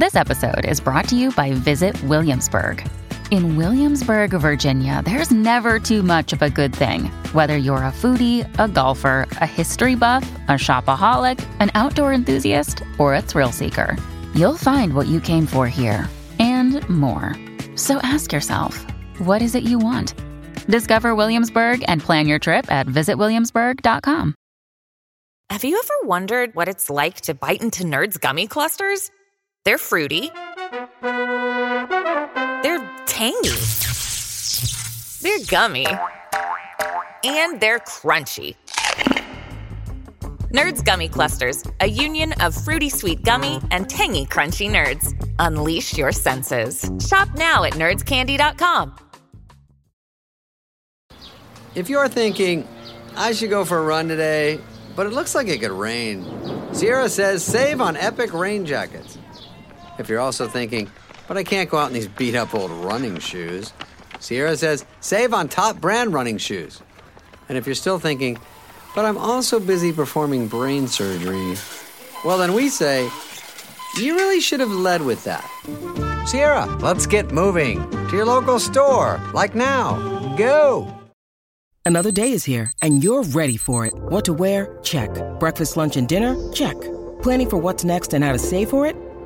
This episode is brought to you by Visit Williamsburg. In Williamsburg, Virginia, there's never too much of a good thing. Whether you're a foodie, a golfer, a history buff, a shopaholic, an outdoor enthusiast, or a thrill seeker, you'll find what you came for here and more. So ask yourself, what is it you want? Discover Williamsburg and plan your trip at visitwilliamsburg.com. Have you ever wondered what it's like to bite into Nerds gummy clusters? They're fruity. They're tangy. They're gummy. And they're crunchy. Nerds Gummy Clusters, a union of fruity sweet gummy and tangy crunchy nerds. Unleash your senses. Shop now at nerdscandy.com. If you're thinking, I should go for a run today, but it looks like it could rain, Sierra says save on epic rain jackets. If you're also thinking, but I can't go out in these beat up old running shoes, Sierra says save on top brand running shoes. And if you're still thinking, but I'm also busy performing brain surgery, well, then we say, you really should have led with that. Sierra, let's get moving to your local store, like now. Go! Another day is here, and you're ready for it. What to wear? Check. Breakfast, lunch, and dinner? Check. Planning for what's next and how to save for it?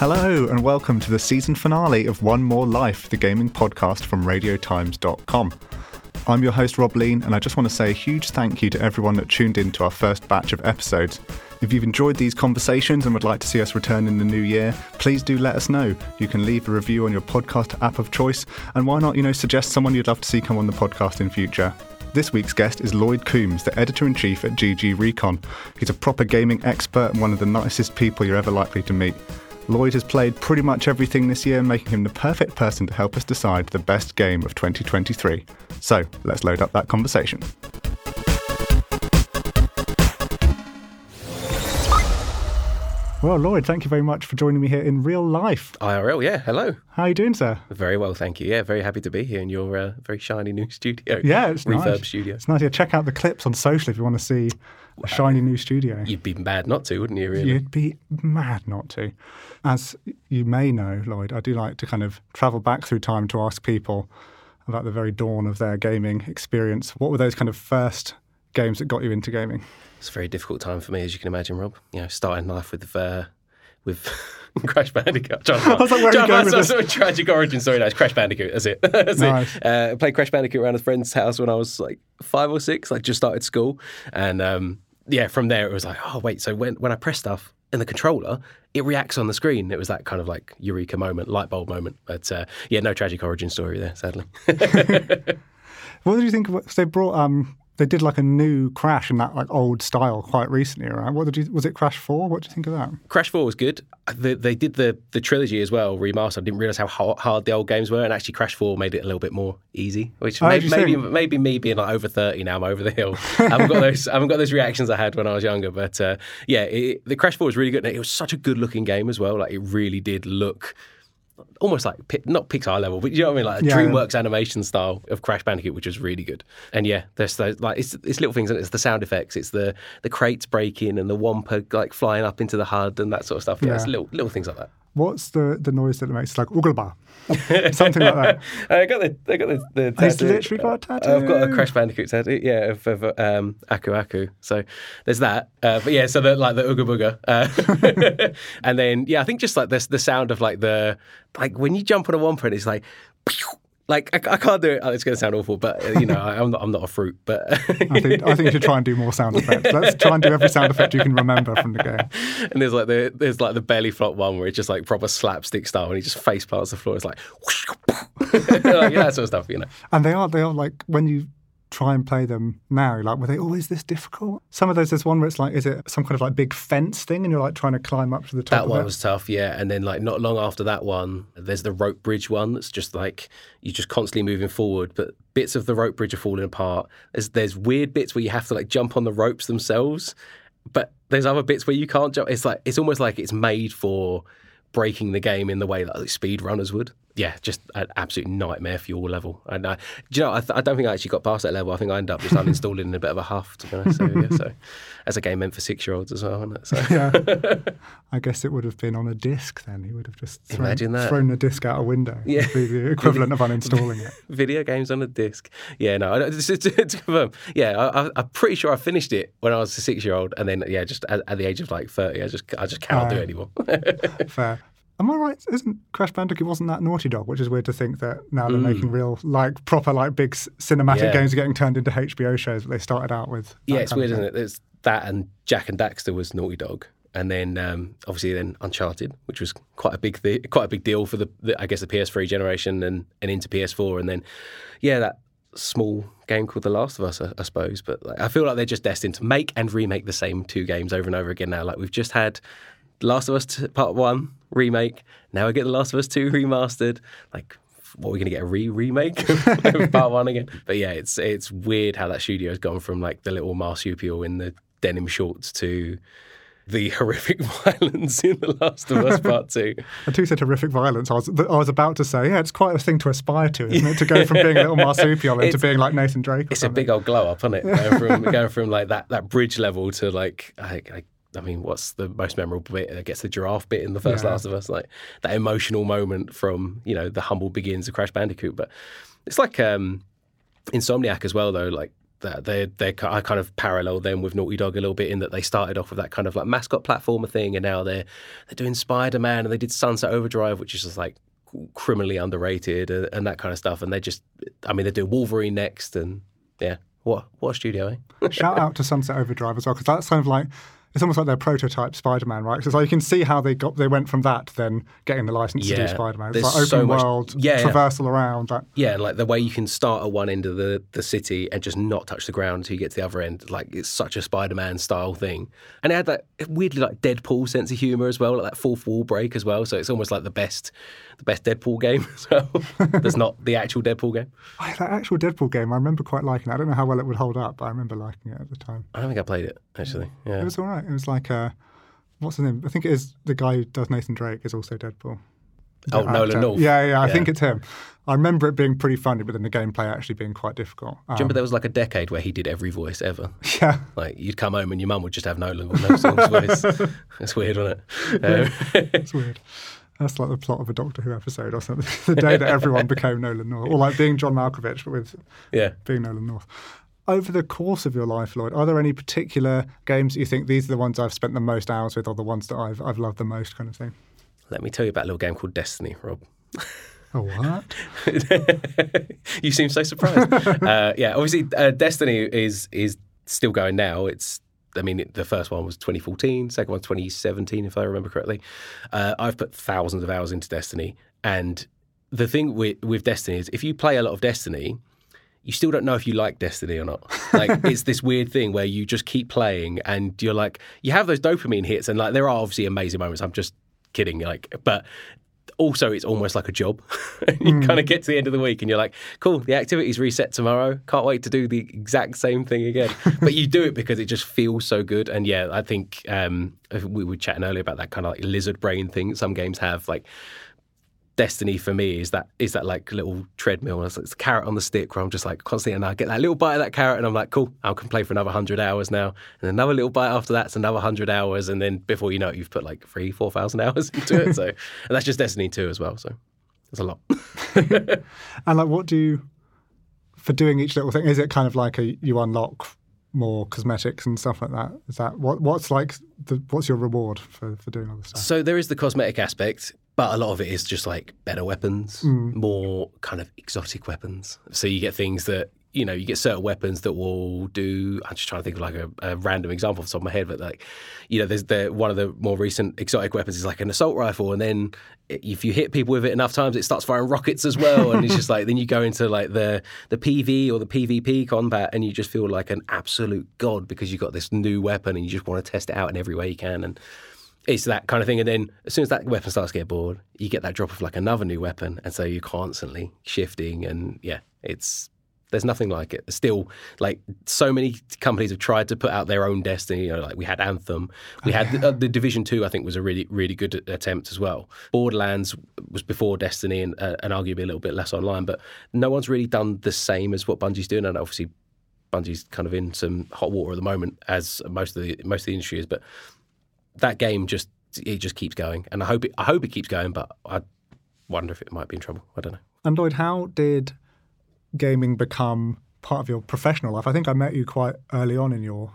Hello, and welcome to the season finale of One More Life, the gaming podcast from RadioTimes.com. I'm your host, Rob Lean, and I just want to say a huge thank you to everyone that tuned in to our first batch of episodes. If you've enjoyed these conversations and would like to see us return in the new year, please do let us know. You can leave a review on your podcast app of choice, and why not, you know, suggest someone you'd love to see come on the podcast in future. This week's guest is Lloyd Coombes, the editor in chief at GG Recon. He's a proper gaming expert and one of the nicest people you're ever likely to meet. Lloyd has played pretty much everything this year, making him the perfect person to help us decide the best game of 2023. So let's load up that conversation. Well, Lloyd, thank you very much for joining me here in real life. IRL, yeah. Hello. How are you doing, sir? Very well, thank you. Yeah, very happy to be here in your uh, very shiny new studio. Yeah, it's Reverb nice. studio. It's nice. Yeah, check out the clips on social if you want to see a shiny new studio. You'd be mad not to, wouldn't you, really? You'd be mad not to. As you may know, Lloyd, I do like to kind of travel back through time to ask people about the very dawn of their gaming experience. What were those kind of first games that got you into gaming? It's a very difficult time for me, as you can imagine, Rob. You know, starting life with uh, with Crash Bandicoot. John, I was like, where you going with that's this? a tragic origin story. No, it's Crash Bandicoot. That's it. That's Nice. it. Uh, I played Crash Bandicoot around a friend's house when I was like five or six. Like just started school, and um, yeah, from there it was like, oh wait. So when when I press stuff in the controller, it reacts on the screen. It was that kind of like eureka moment, light bulb moment. But uh, yeah, no tragic origin story there, sadly. What did you think? Of, so they brought um, they did like a new Crash in that like old style quite recently, right? What did you? Was it Crash Four? What do you think of that? Crash Four was good. They, they did the the trilogy as well, remastered. I didn't realize how hard, hard the old games were, and actually Crash Four made it a little bit more easy. Which Oh, maybe maybe, maybe me being like over thirty now, I'm over the hill. I haven't got those I haven't got those reactions I had when I was younger. But uh, yeah, it, the Crash Four was really good. And it was such a good looking game as well. Like it really did look. Almost like not Pixar level, but you know what I mean, like a Yeah. DreamWorks animation style of Crash Bandicoot, which was really good. And yeah, there's those like it's, it's little things, and it's the sound effects, it's the the crates breaking and the Wumpa like flying up into the HUD and that sort of stuff. Yeah, it's little little things like that. What's the the noise that it makes? It's like ugalba, something like that. I got the I got the, the He's tattoo. literally got a tattoo. I've got a Crash Bandicoot tattoo, yeah, of, of um, Aku Aku. So there's that. Uh, but yeah, so the, like the Ooga Booga. Uh, and then yeah, I think just like this, the sound of like the like when you jump on a Wumpa and it's like. Like I, I can't do it. oh, It's going to sound awful, but uh, you know I, I'm not. I'm not a fruit. But I think I think you should try and do more sound effects. Let's try and do every sound effect you can remember from the game. and there's like the there's like the belly flop one where it's just like proper slapstick style, and he just face plants the floor. It's like, like yeah, that sort of stuff, you know. And they are they are like when you try and play them now, like, were they always this difficult? Some of those, there's one where it's like, is it some kind of like big fence thing, and you're like trying to climb up to the top. That one it? was tough, yeah. And then like not long after that one, there's the rope bridge one that's just like you're just constantly moving forward, but bits of the rope bridge are falling apart. There's there's weird bits where you have to like jump on the ropes themselves, but there's other bits where you can't jump. It's like it's almost like it's made for breaking the game in the way that like, speed runners would. Yeah, just an absolute nightmare for your level. And I, do you know, I, th- I don't think I actually got past that level. I think I ended up just uninstalling in a bit of a huff, to be honest. So, yeah, so as a game meant for six year olds as well, isn't it? So. yeah. I guess it would have been on a disc then. He would have just thrown, that. thrown the disc out a window. Yeah. Be the equivalent of uninstalling it. video games on a disc. Yeah, no, to, to confirm. Yeah, I, I'm pretty sure I finished it when I was a six year old, and then yeah, just at, at the age of like thirty, I just I just cannot do it anymore. Fair. Am I right? Isn't Crash Bandicoot wasn't that Naughty Dog? Which is weird to think that now they're making real, like proper, like big cinematic Mm. Yeah. games are getting turned into HBO shows. But they started out with. yeah, it's weird, isn't it? There's that, and Jak and Daxter was Naughty Dog, and then um, obviously then Uncharted, which was quite a big th- quite a big deal for the, the I guess the PS3 generation and and into PS4, and then yeah, that small game called The Last of Us, I, I suppose. But like, I feel like they're just destined to make and remake the same two games over and over again now. Like we've just had The Last of Us t- Part One remake. Now we get The Last of Us Two remastered. Like, what are we going to get a re remake of Part One again? But yeah, it's it's weird how that studio has gone from like the little marsupial in the denim shorts to the horrific violence in The Last of Us Part Two. And two said horrific violence. I was, I was about to say, yeah, it's quite a thing to aspire to, isn't it? To go from being a little marsupial into being like Nathan Drake. It's a big old glow up, isn't it? Going from going from like that that bridge level to like I, I, I mean, what's the most memorable bit? I guess the giraffe bit in the first Yeah. Last of Us, like that emotional moment from you know the humble beginnings of Crash Bandicoot. But it's like um, Insomniac as well, though. Like that they they I kind of parallel them with Naughty Dog a little bit in that they started off with that kind of like mascot platformer thing, and now they're they're doing Spider Man, and they did Sunset Overdrive, which is just like criminally underrated and, and that kind of stuff. And they just, I mean, they're doing Wolverine next, and yeah, what what a studio, eh? Shout out to Sunset Overdrive as well, because that's kind of like it's almost like their prototype Spider-Man, right? So like you can see how they got they went from that to then getting the license to do Spider-Man. It's There's like open so much- world, Yeah, yeah. traversal around. Like, Yeah, like the way you can start at one end of the, the city and just not touch the ground until you get to the other end. Like it's such a Spider Man style thing. And it had that weirdly like Deadpool sense of humour as well, like that fourth wall break as well. So it's almost like the best the best Deadpool game as well. That's not the actual Deadpool game. oh, that actual Deadpool game, I remember quite liking. it. I don't know how well it would hold up, but I remember liking it at the time. I don't think I played it, actually. Yeah. It Yeah. was all right. It was like uh, what's his name? I think it is the guy who does Nathan Drake is also Deadpool. Oh, Nolan. North. Yeah, yeah, I Yeah. think it's him. I remember it being pretty funny, but then the gameplay actually being quite difficult. Do you remember there was like a decade where he did every voice ever? Um, yeah, Like you'd come home and your mum would just have Nolan with no songs voice. That's weird, wasn't it? Um, it's weird. That's like the plot of a Doctor Who episode or something. the day that everyone became Nolan North, or like being John Malkovich, but with yeah. being Nolan North. Over the course of your life, Lloyd, are there any particular games that you think these are the ones I've spent the most hours with, or the ones that I've I've loved the most, kind of thing? Let me tell you about a little game called Destiny, Rob. Oh, what? you seem so surprised. uh, yeah, obviously, uh, Destiny is is still going now. It's, I mean, the first one was 2014, second one 2017, if I remember correctly. Uh, I've put thousands of hours into Destiny, and the thing with with Destiny is, if you play a lot of Destiny. You still don't know if you like Destiny or not. Like it's this weird thing where you just keep playing and you're like you have those dopamine hits and like there are obviously amazing moments. I'm just kidding, like but also it's almost like a job. you kind of get to the end of the week and you're like, cool, the activity's reset tomorrow. Can't wait to do the exact same thing again. but you do it because it just feels so good. And yeah, I think um, we were chatting earlier about that kind of like lizard brain thing some games have. Like Destiny for me is that is that like little treadmill. It's, it's a carrot on the stick where I'm just like constantly, and I get that little bite of that carrot, and I'm like, cool, I can play for another hundred hours now, and another little bite after that's another hundred hours, and then before you know it, you've put like three, four thousand hours into it. So, and that's just Destiny two as well. So, it's a lot. And like, what do you for doing each little thing? Is it kind of like a you unlock more cosmetics and stuff like that? Is that what what's like the what's your reward for for doing all this stuff? So there is the cosmetic aspect, but a lot of it is just like better weapons, hmm. more kind of exotic weapons. So you get things that you know, you get certain weapons that will do. I'm just trying to think of like a, a random example off the top of my head, but like, you know, there's the one of the more recent exotic weapons is like an assault rifle, and then if you hit people with it enough times, it starts firing rockets as well, and it's just like then you go into like the the PV or the PvP combat, and you just feel like an absolute god because you've got this new weapon and you just want to test it out in every way you can, and it's that kind of thing. And then as soon as that weapon starts to get bored, you get that drop of like another new weapon, and so you're constantly shifting, and yeah, it's there's nothing like it. Still, like so many companies have tried to put out their own destiny. You know, like we had Anthem, we had the, uh, the Division Two. I think was a really, really good attempt as well. Borderlands was before Destiny and, uh, and arguably a little bit less online, but no one's really done the same as what Bungie's doing. And obviously, Bungie's kind of in some hot water at the moment, as most of the most of the industry is. But that game just it just keeps going, and I hope it I hope it keeps going. But I wonder if it might be in trouble. I don't know. And Lloyd, how did gaming become part of your professional life? I think I met you quite early on in your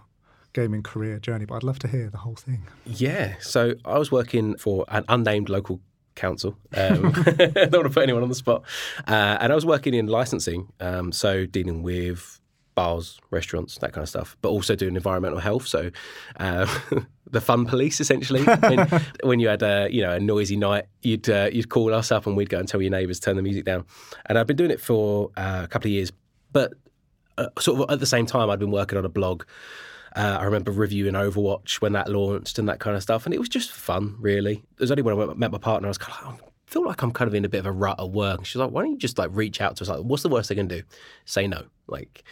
gaming career journey, but I'd love to hear the whole thing. Yeah. So I was working for an unnamed local council. Um, I don't want to put anyone on the spot. Uh, and I was working in licensing, um, so dealing with bars, restaurants, that kind of stuff, but also doing environmental health. So uh, the fun police, essentially. when, when, you had a you know a noisy night, you'd uh, you'd call us up and we'd go and tell your neighbours to turn the music down. And I've been doing it for uh, a couple of years, but uh, sort of at the same time, I'd been working on a blog. Uh, I remember reviewing Overwatch when that launched and that kind of stuff, and it was just fun, really. It was only when I met my partner, I was kind of like, I feel like I'm kind of in a bit of a rut of work. And she's like, why don't you just like reach out to us? Like, what's the worst they can do? Say no. Like,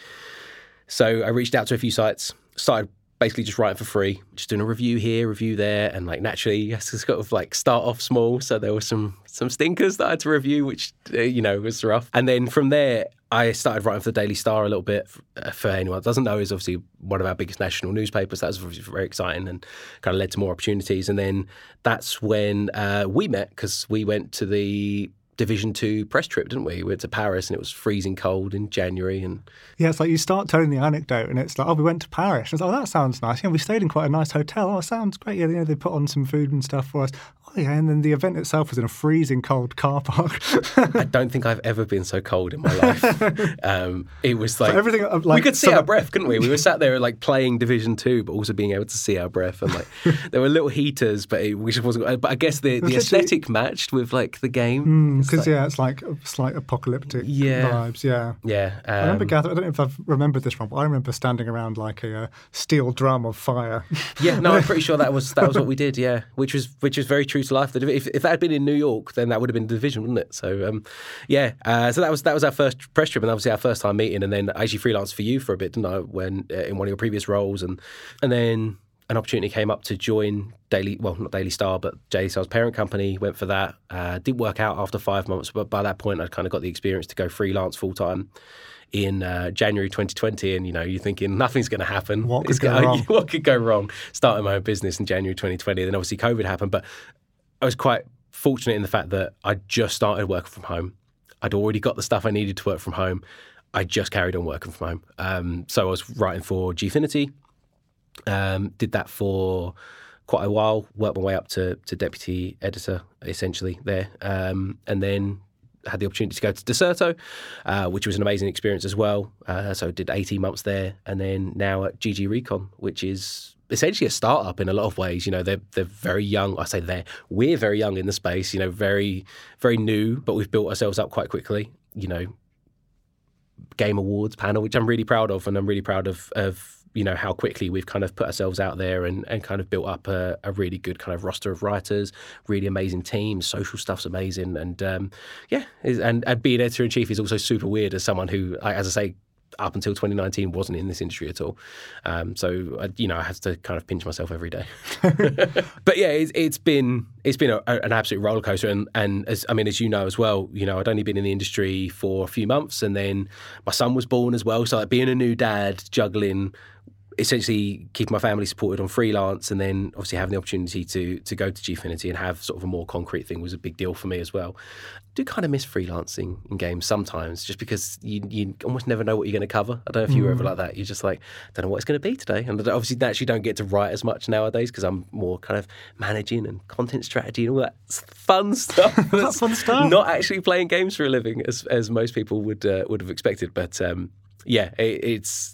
so I reached out to a few sites, started basically just writing for free, just doing a review here, review there, and like naturally, you have to sort of like start off small. So there were some some stinkers that I had to review, which uh, you know was rough. And then from there, I started writing for the Daily Star a little bit. Uh, for anyone that doesn't know, is obviously one of our biggest national newspapers. That was very exciting and kind of led to more opportunities. And then that's when uh, we met because we went to the Division Two press trip, didn't we? We went to Paris and it was freezing cold in January. And yeah, it's like you start telling the anecdote and it's like, oh, we went to Paris. And it's like, oh, that sounds nice. Yeah, we stayed in quite a nice hotel. Oh, sounds great. Yeah, you know, they put on some food and stuff for us. Oh, yeah, and then the event itself was in a freezing cold car park. I don't think I've ever been so cold in my life. Um, it was like everything. Uh, like, we could see our breath, couldn't we? We were sat there like playing Division Two, but also being able to see our breath. And like there were little heaters, but it just wasn't. But I guess the, the aesthetic matched with like the game. Because like, yeah, it's like a slight apocalyptic yeah. vibes. Yeah, yeah. Um, I remember gathering. I don't know if I've remembered this wrong, but I remember standing around like a uh, steel drum of fire. yeah, no, I'm pretty sure that was that was what we did. Yeah, which was which was very true to life. If, if that had been in New York, then that would have been the division, wouldn't it? So um, yeah, uh, so that was that was our first press trip, and obviously our first time meeting. And then I actually freelanced for you for a bit, didn't I? When uh, in one of your previous roles, and and then an opportunity came up to join Daily, well, not Daily Star, but Daily Star's parent company. Went for that. Uh, didn't work out after five months, but by that point, I'd kind of got the experience to go freelance full time in uh, January 2020, and you know you're thinking nothing's going to happen. What could go wrong? What could go wrong? Starting my own business in January 2020, then obviously COVID happened. But I was quite fortunate in the fact that I just started working from home. I'd already got the stuff I needed to work from home. I just carried on working from home. Um, so I was writing for Gfinity, um, did that for quite a while, worked my way up to, to deputy editor essentially there, um, and then had the opportunity to go to Dexerto, uh, which was an amazing experience as well. Uh, so did 18 months there, and then now at GG Recon, which is essentially a startup in a lot of ways. You know, they're they're very young. I say they're we're very young in the space. You know, very very new, but we've built ourselves up quite quickly. You know, Game Awards panel, which I'm really proud of, and I'm really proud of of you know how quickly we've kind of put ourselves out there and, and kind of built up a, a really good kind of roster of writers, really amazing teams. Social stuff's amazing, and um, yeah, and, and being editor in chief is also super weird as someone who, as I say, up until 2019 wasn't in this industry at all. Um, so I, you know, I had to kind of pinch myself every day. but yeah, it's, it's been it's been a, an absolute roller coaster, and and as I mean, as you know as well, you know, I'd only been in the industry for a few months, and then my son was born as well. So like being a new dad, juggling essentially keep my family supported on freelance and then obviously having the opportunity to to go to Gfinity and have sort of a more concrete thing was a big deal for me as well. I do kind of miss freelancing in games sometimes just because you, you almost never know what you're going to cover. I don't know if you were ever mm. like that. You're just like, don't know what it's going to be today. And obviously, actually don't get to write as much nowadays because I'm more kind of managing and content strategy and all that fun stuff. That's fun stuff. Not actually playing games for a living as, as most people would uh, would have expected. But um, yeah, it, it's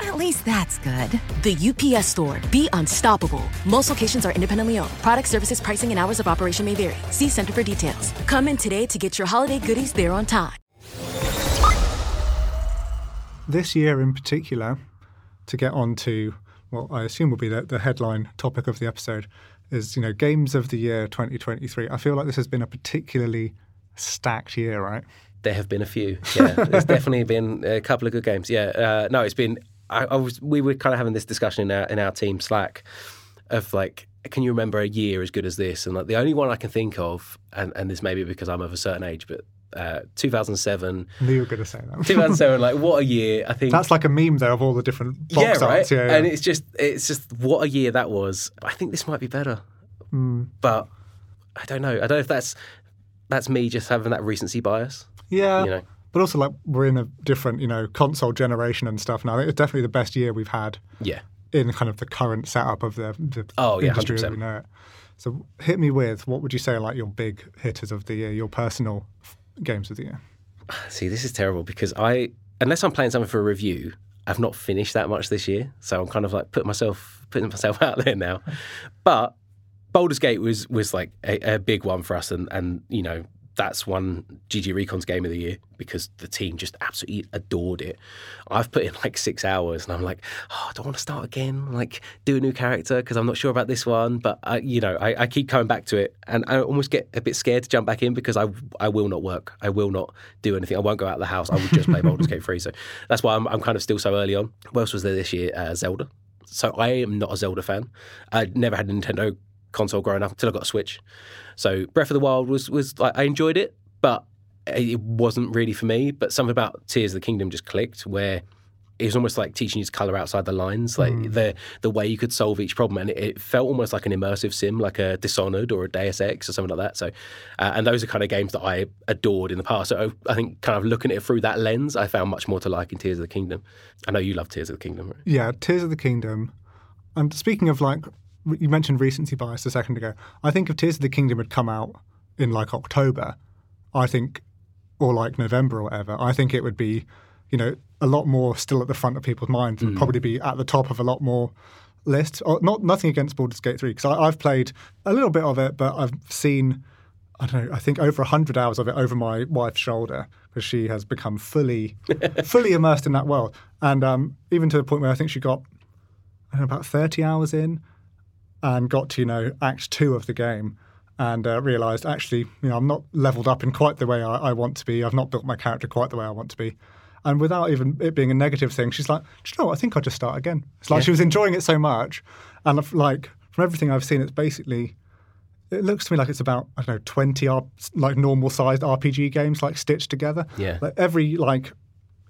At least that's good. The UPS store. Be unstoppable. Most locations are independently owned. Product services, pricing, and hours of operation may vary. See Center for details. Come in today to get your holiday goodies there on time. This year in particular, to get on to what I assume will be the, the headline topic of the episode, is you know games of the year 2023. I feel like this has been a particularly stacked year, right? There have been a few. Yeah, there's definitely been a couple of good games. Yeah, uh, no, it's been. I, I, was. We were kind of having this discussion in our in our team Slack of like, can you remember a year as good as this? And like the only one I can think of, and, and this may be because I'm of a certain age, but uh, 2007. I knew you were going to say that. 2007, like what a year! I think that's like a meme though of all the different box yeah, right. arts. Yeah, yeah, and it's just it's just what a year that was. I think this might be better, mm. but I don't know. I don't know if that's that's me just having that recency bias. Yeah. You know? But also, like we're in a different, you know, console generation and stuff now. It's definitely the best year we've had. Yeah. In kind of the current setup of the, the oh yeah, industry 100%. as we know it. So hit me with what would you say are like your big hitters of the year, your personal games of the year? See, this is terrible because I, unless I'm playing something for a review, I've not finished that much this year. So I'm kind of like putting myself putting myself out there now. But Baldur's Gate was was like a, a big one for us, and and you know that's one GG Recon's game of the year because the team just absolutely adored it. I've put in like six hours and I'm like, oh, I don't want to start again, like do a new character because I'm not sure about this one. But I, you know, I, I, keep coming back to it and I almost get a bit scared to jump back in because I, I will not work. I will not do anything. I won't go out of the house. I will just play Baldur's Gate 3. So that's why I'm, I'm kind of still so early on. What else was there this year? Uh, Zelda. So I am not a Zelda fan. I never had a Nintendo console growing up until I got a Switch. So Breath of the Wild was was like I enjoyed it, but it wasn't really for me. But something about Tears of the Kingdom just clicked, where it was almost like teaching you to color outside the lines, like Mm. the the way you could solve each problem, and it, it felt almost like an immersive sim, like a Dishonored or a Deus Ex or something like that. So, uh, and those are kind of games that I adored in the past. So I think kind of looking at it through that lens, I found much more to like in Tears of the Kingdom. I know you love Tears of the Kingdom, right? Yeah, Tears of the Kingdom. And speaking of like, you mentioned recency bias a second ago. I think if Tears of the Kingdom had come out in like October, I think, or like November or whatever, I think it would be, you know, a lot more still at the front of people's minds and probably be at the top of a lot more lists. Or not nothing against Baldur's Gate 3, because I've played a little bit of it, but I've seen, I don't know, I think over 100 hours of it over my wife's shoulder because she has become fully, fully immersed in that world. And um, even to the point where I think she got I don't know, about 30 hours in and got to, you know, act two of the game and uh, realized actually, you know, I'm not leveled up in quite the way I, I want to be. I've not built my character quite the way I want to be. And without even it being a negative thing, she's like, Do you know what? I think I'll just start again. It's like Yeah. she was enjoying it so much. And like, from everything I've seen, it's basically, it looks to me like it's about, I don't know, 20 R- like normal sized RPG games like stitched together. Yeah. Like every, like,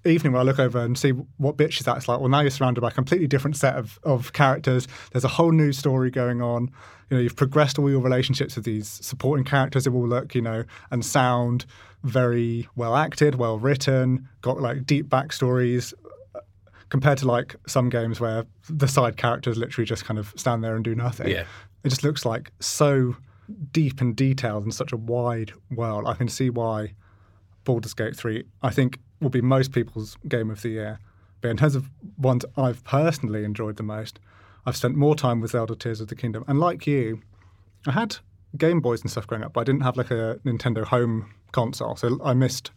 evening when I look over and see what bit she's at, it's like, well, now you're surrounded by a completely different set of, of characters. There's a whole new story going on. You know, you've progressed all your relationships with these supporting characters who all look, you know, and sound very well acted, well written, got like deep backstories uh, compared to like some games where the side characters literally just kind of stand there and do nothing. Yeah. It just looks like so deep and detailed and such a wide world. I can see why Baldur's Gate 3, I think, will be most people's game of the year. But in terms of ones I've personally enjoyed the most, I've spent more time with Zelda Tears of the Kingdom. And like you, I had Game Boys and stuff growing up, but I didn't have like a Nintendo home console. So I missed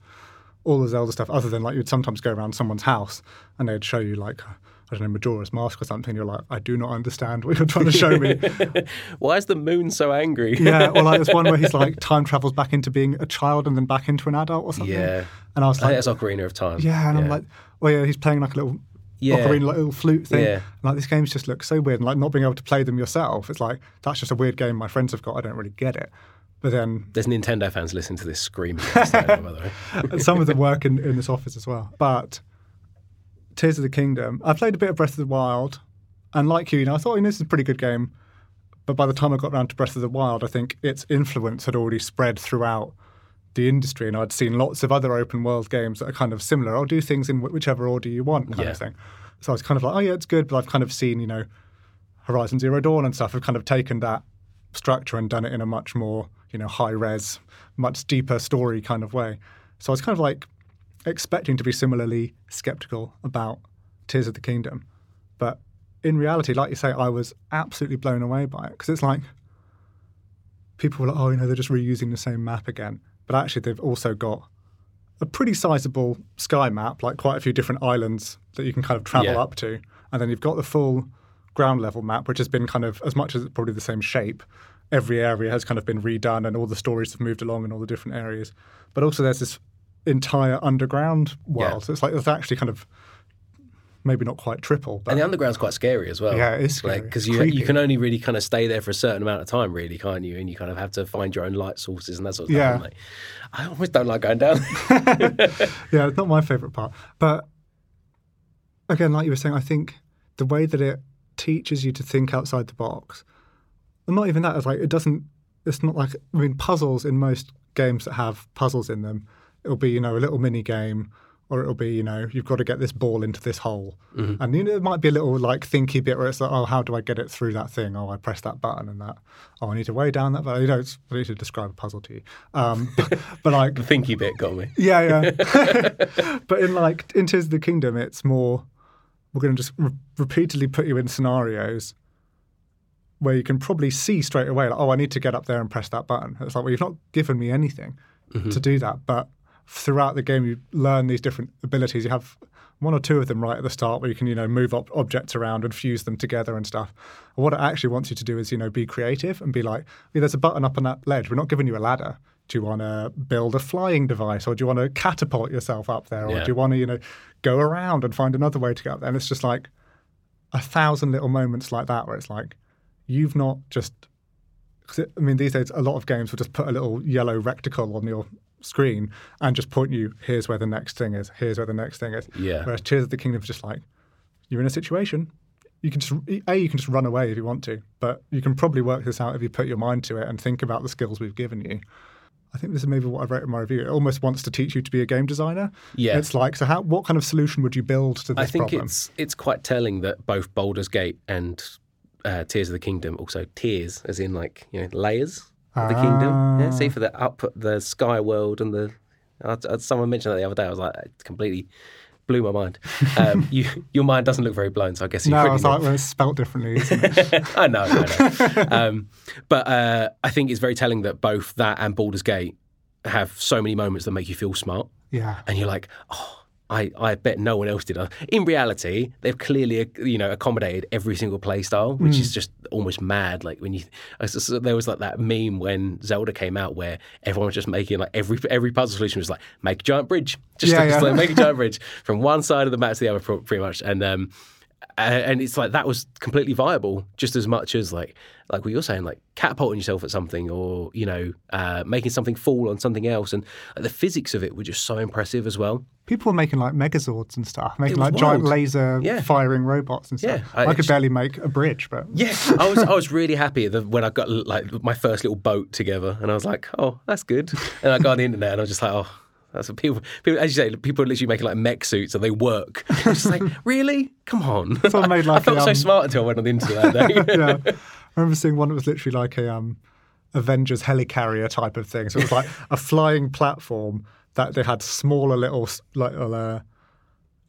all the Zelda stuff other than like you'd sometimes go around someone's house and they'd show you like I don't know, Majora's Mask or something. You're like, I do not understand what you're trying to show me. Why is the moon so angry? yeah, or like there's one where he's like time travels back into being a child and then back into an adult or something. Yeah. And I was I think like, that's Ocarina of Time. yeah, and I'm like, well, yeah, he's playing like a little Yeah. ocarina, like little flute thing. Yeah. And, like these games just look so weird, and like not being able to play them yourself. It's like that's just a weird game my friends have got. I don't really get it. But then There's Nintendo fans listening to this screaming. by the way. and some of them work in, in this office as well. But Tears of the Kingdom, I played a bit of Breath of the Wild, and like you, you know, I thought you know, this is a pretty good game. But by the time I got around to Breath of the Wild, I think its influence had already spread throughout the industry, and I'd seen lots of other open world games that are kind of similar. I'll do things in whichever order you want, kind Yeah. of thing. So I was kind of like, oh yeah, it's good, but I've kind of seen, you know, Horizon Zero Dawn and stuff have kind of taken that structure and done it in a much more, you know, high res, much deeper story kind of way. So I was kind of like expecting to be similarly skeptical about Tears of the Kingdom. But in reality, like you say, I was absolutely blown away by it because it's like people were like, oh, you know, they're just reusing the same map again. But actually, they've also got a pretty sizable sky map, like quite a few different islands that you can kind of travel Yeah. up to. And then you've got the full ground level map, which has been kind of, as much as it's probably the same shape, every area has kind of been redone and all the stories have moved along in all the different areas. But also, there's this entire underground world. Yeah. So it's like, it's actually kind of maybe not quite triple. But And the underground's quite scary as well. Yeah, it is scary. Because It's you you can only really kind of stay there for a certain amount of time, really, can't you? And you kind of have to find your own light sources and that sort of Yeah. stuff. Like, I almost don't like going down. yeah, it's not my favourite part. But again, like you were saying, I think the way that it teaches you to think outside the box, and not even that, it's like it doesn't. It's not like I mean, puzzles in most games that have puzzles in them, it'll be you know a little mini game, or it'll be you know you've got to get this ball into this hole, and you know it might be a little like thinky bit where it's like oh how do I get it through that thing? Oh I press that button and that. Oh I need to weigh down that. But you know it's, I need to describe a puzzle to you. Um, but like the thinky bit got me. yeah, yeah. but in like in Tears of the Kingdom, it's more we're going to just re- repeatedly put you in scenarios where you can probably see straight away, like, oh, I need to get up there and press that button. It's like, well, you've not given me anything to do that, but throughout the game, you learn these different abilities. You have one or two of them right at the start where you can, you know, move up objects around and fuse them together and stuff. And what it actually wants you to do is, you know, be creative and be like, "Yeah, there's a button up on that ledge. We're not giving you a ladder. Do you want to build a flying device or do you want to catapult yourself up there or Yeah. do you want to, you know, go around and find another way to get up there? And it's just like a thousand little moments like that where it's like, you've not just because I mean these days a lot of games will just put a little yellow rectangle on your screen and just point you here's where the next thing is here's where the next thing is Yeah. whereas Tears of the Kingdom is just like you're in a situation you can just a you can just run away if you want to but you can probably work this out if you put your mind to it and think about the skills we've given you I think this is maybe what I wrote in my review. It almost wants to teach you to be a game designer. Yeah. It's like, so how? What kind of solution would you build to this I think problem? it's it's quite telling that both Baldur's Gate and uh, Tears of the Kingdom, also tears, as in like you know layers of the kingdom. Yeah, see for the up the sky world and the. Uh, uh, someone mentioned that the other day. I was like, it completely blew my mind. Um, you, your mind doesn't look very blown, so I guess you no, it's like well, it's spelt differently. It? I know, I know. um, but uh, I think it's very telling that both that and Baldur's Gate have so many moments that make you feel smart, yeah. and you're like, oh. I, I bet no one else did. In reality, they've clearly you know accommodated every single play style, which is just almost mad. Like when you, I s- s- there was like that meme when Zelda came out where everyone was just making like every every puzzle solution was like make a giant bridge, just, Yeah, just yeah. like make a giant bridge from one side of the map to the other, pretty much. And um, uh, and it's like that was completely viable just as much as like like what you're saying like catapulting yourself at something or you know uh, making something fall on something else and like, the physics of it were just so impressive as well People were making like megazords and stuff, making like giant laser Yeah. firing robots and stuff. Yeah, I- I, could barely make a bridge, but yeah I was I was really happy that when I got like my first little boat together and I was like oh that's good and I got on the internet and I was just like oh that's what people, people, as you say, people are literally making like mech suits and they work. It's like, really? Come on. Someone made like I felt a, so um, smart until I went on the internet that day. yeah. I remember seeing one that was literally like a um, Avengers helicarrier type of thing. So it was like a flying platform that they had smaller little like uh,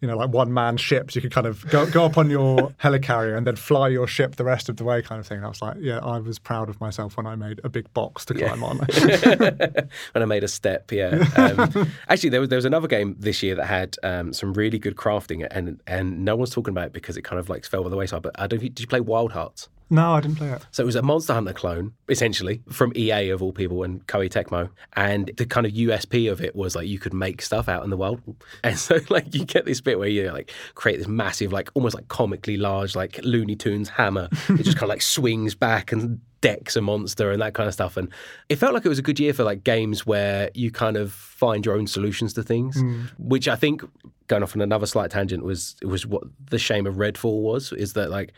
you know, like one man ships. You could kind of go, go up on your helicarrier and then fly your ship the rest of the way, kind of thing. I was like, yeah, I was proud of myself when I made a big box to climb on. when I made a step, yeah. Um, actually, there was there was another game this year that had um, some really good crafting, and and no one's talking about it because it kind of like fell by the wayside. But I don't. Did you play Wild Hearts? No, I didn't play it. So it was a Monster Hunter clone, essentially, from EA of all people and Koei Tecmo. And the kind of USP of it was like you could make stuff out in the world. And so like you get this bit where you like create this massive, like almost like comically large, like Looney Tunes hammer. it just kind of like swings back and decks a monster and that kind of stuff. And it felt like it was a good year for like games where you kind of find your own solutions to things, Mm. which I think going off on another slight tangent was was what the shame of Redfall was, is that like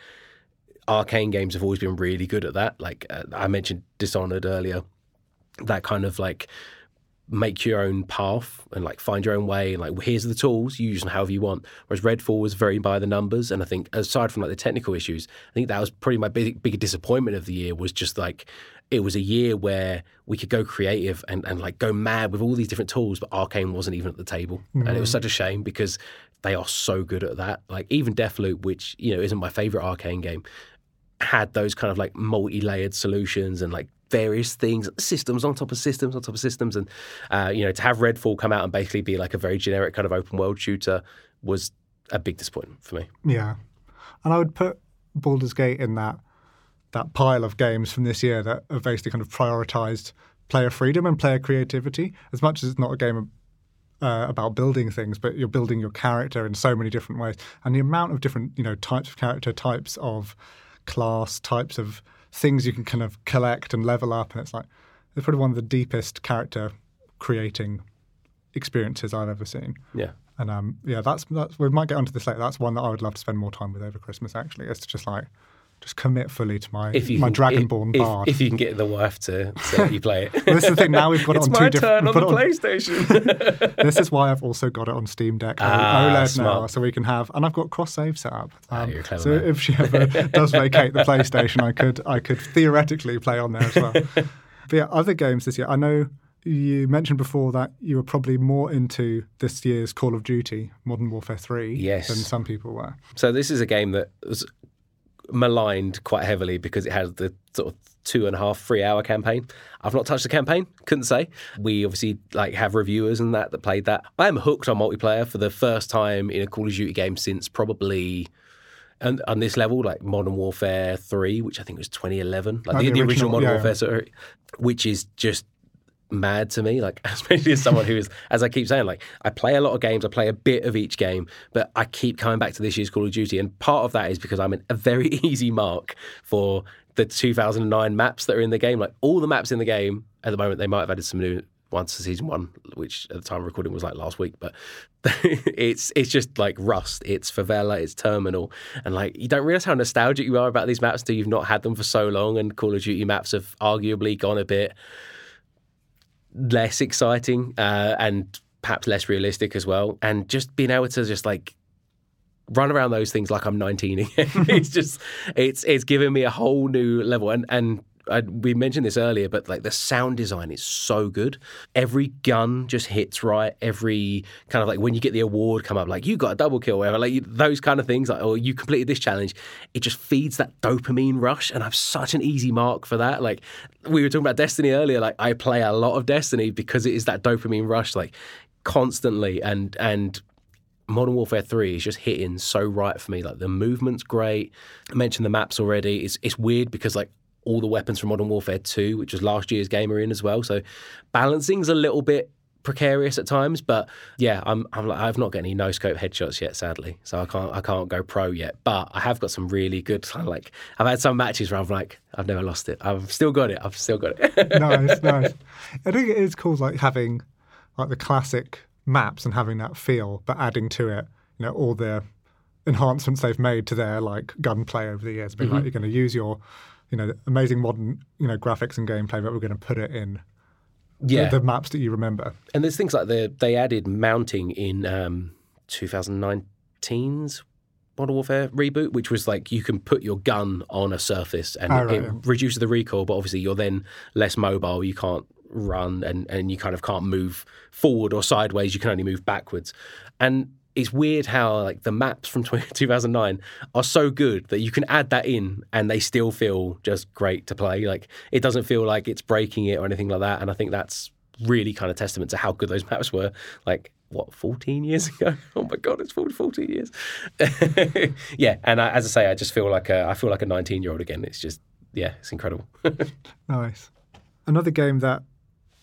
Arkane games have always been really good at that. Like uh, I mentioned Dishonored earlier, that kind of like make your own path and like find your own way and like here's the tools you use them however you want. Whereas redfall was very by the numbers. And i think aside from like the technical issues i think that was probably my big, big disappointment of the year was just like it was a year where we could go creative and, and like go mad with all these different tools but Arkane wasn't even at the table. And it was such a shame because they are so good at that. Like even deathloop which you know isn't my favorite Arkane game had those kind of like multi-layered solutions and like various things, systems on top of systems on top of systems, and uh, you know to have Redfall come out and basically be like a very generic kind of open world shooter was a big disappointment for me. Yeah, and I would put Baldur's Gate in that that pile of games from this year that have basically kind of prioritized player freedom and player creativity. As much as it's not a game uh, about building things, but you're building your character in so many different ways, and the amount of different you know types of character, types of class, types of things you can kind of collect and level up, and it's like it's probably one of the deepest character creating experiences I've ever seen. Yeah. And um, yeah, that's that's we might get onto this later. That's one that I would love to spend more time with over Christmas. Actually, is to just like just commit fully to my If you my can, Dragonborn if, bard. if, if you can get the wife to, to let you play it. Well, this is the thing. Now we've got it on two turn different. on we've the put PlayStation. this is why I've also got it on Steam Deck Ah, OLED now, so we can have, and I've got cross save set up. Ah, Um, clever so man. if she ever does vacate the PlayStation, I could I could theoretically play on there as well. but yeah, other games this year. I know you mentioned before that you were probably more into this year's Call of Duty Modern Warfare Three Yes. than some people were. So this is a game that was maligned quite heavily because it had the sort of two and a half, three hour campaign. I've not touched the campaign, couldn't say. We obviously like have reviewers and that that played that. I am hooked on multiplayer for the first time in a Call of Duty game since probably and on this level, like Modern Warfare 3, which I think was 2011, like the, the original, Modern yeah. Warfare, sorry, which is just mad to me. Like, especially as someone who is, as I keep saying, like, I play a lot of games, I play a bit of each game, but I keep coming back to this year's Call of Duty. And part of that is because I'm in a very easy mark for the 2009 maps that are in the game. Like, all the maps in the game at the moment, they might have added some new ones to season one, which at the time of recording was like last week, but it's it's just like Rust, it's Favela, it's Terminal, and like you don't realize how nostalgic you are about these maps until you've not had them for so long. And Call of Duty maps have arguably gone a bit less exciting uh, and perhaps less realistic as well. And just being able to just like run around those things like I'm 19 again, it's just it's it's given me a whole new level. And and I, we mentioned this earlier, but like the sound design is so good. Every gun just hits right. Every kind of like when you get the award come up, like you got a double kill, whatever, like you, those kind of things, like or you completed this challenge. It just feeds that dopamine rush, and I've such an easy mark for that. Like we were talking about Destiny earlier, like I play a lot of Destiny because it is that dopamine rush, like constantly, and and Modern Warfare 3 is just hitting so right for me. Like the movement's great. I mentioned the maps already. It's it's weird because like all the weapons from Modern Warfare 2, which was last year's game, are in as well. So balancing's a little bit precarious at times, but yeah, I'm I'm like I've not got any no scope headshots yet, sadly. So I can't I can't go pro yet. But I have got some really good kind of like I've had some matches where I'm like I've never lost it. I've still got it. I've still got it. nice, nice. I think it is cool, like having like the classic maps and having that feel, but adding to it, you know, all the enhancements they've made to their like gunplay over the years. Being Mm-hmm. like, you're going to use your, you know, amazing modern, you know, graphics and gameplay, but we're going to put it in the- yeah. the, maps that you remember. And there's things like the they added mounting in um, 2019's Modern Warfare reboot, which was like you can put your gun on a surface and Oh, right, it yeah. reduces the recoil, but obviously you're then less mobile. You can't run and, and you kind of can't move forward or sideways. You can only move backwards. And it's weird how like the maps from 2009 are so good that you can add that in and they still feel just great to play. Like it doesn't feel like it's breaking it or anything like that. And I think that's really kind of testament to how good those maps were. Like what 14 years ago oh my god it's 40, 14 years yeah and I, as i say i just feel like a, i feel like a 19 year old again it's just yeah it's incredible nice another game that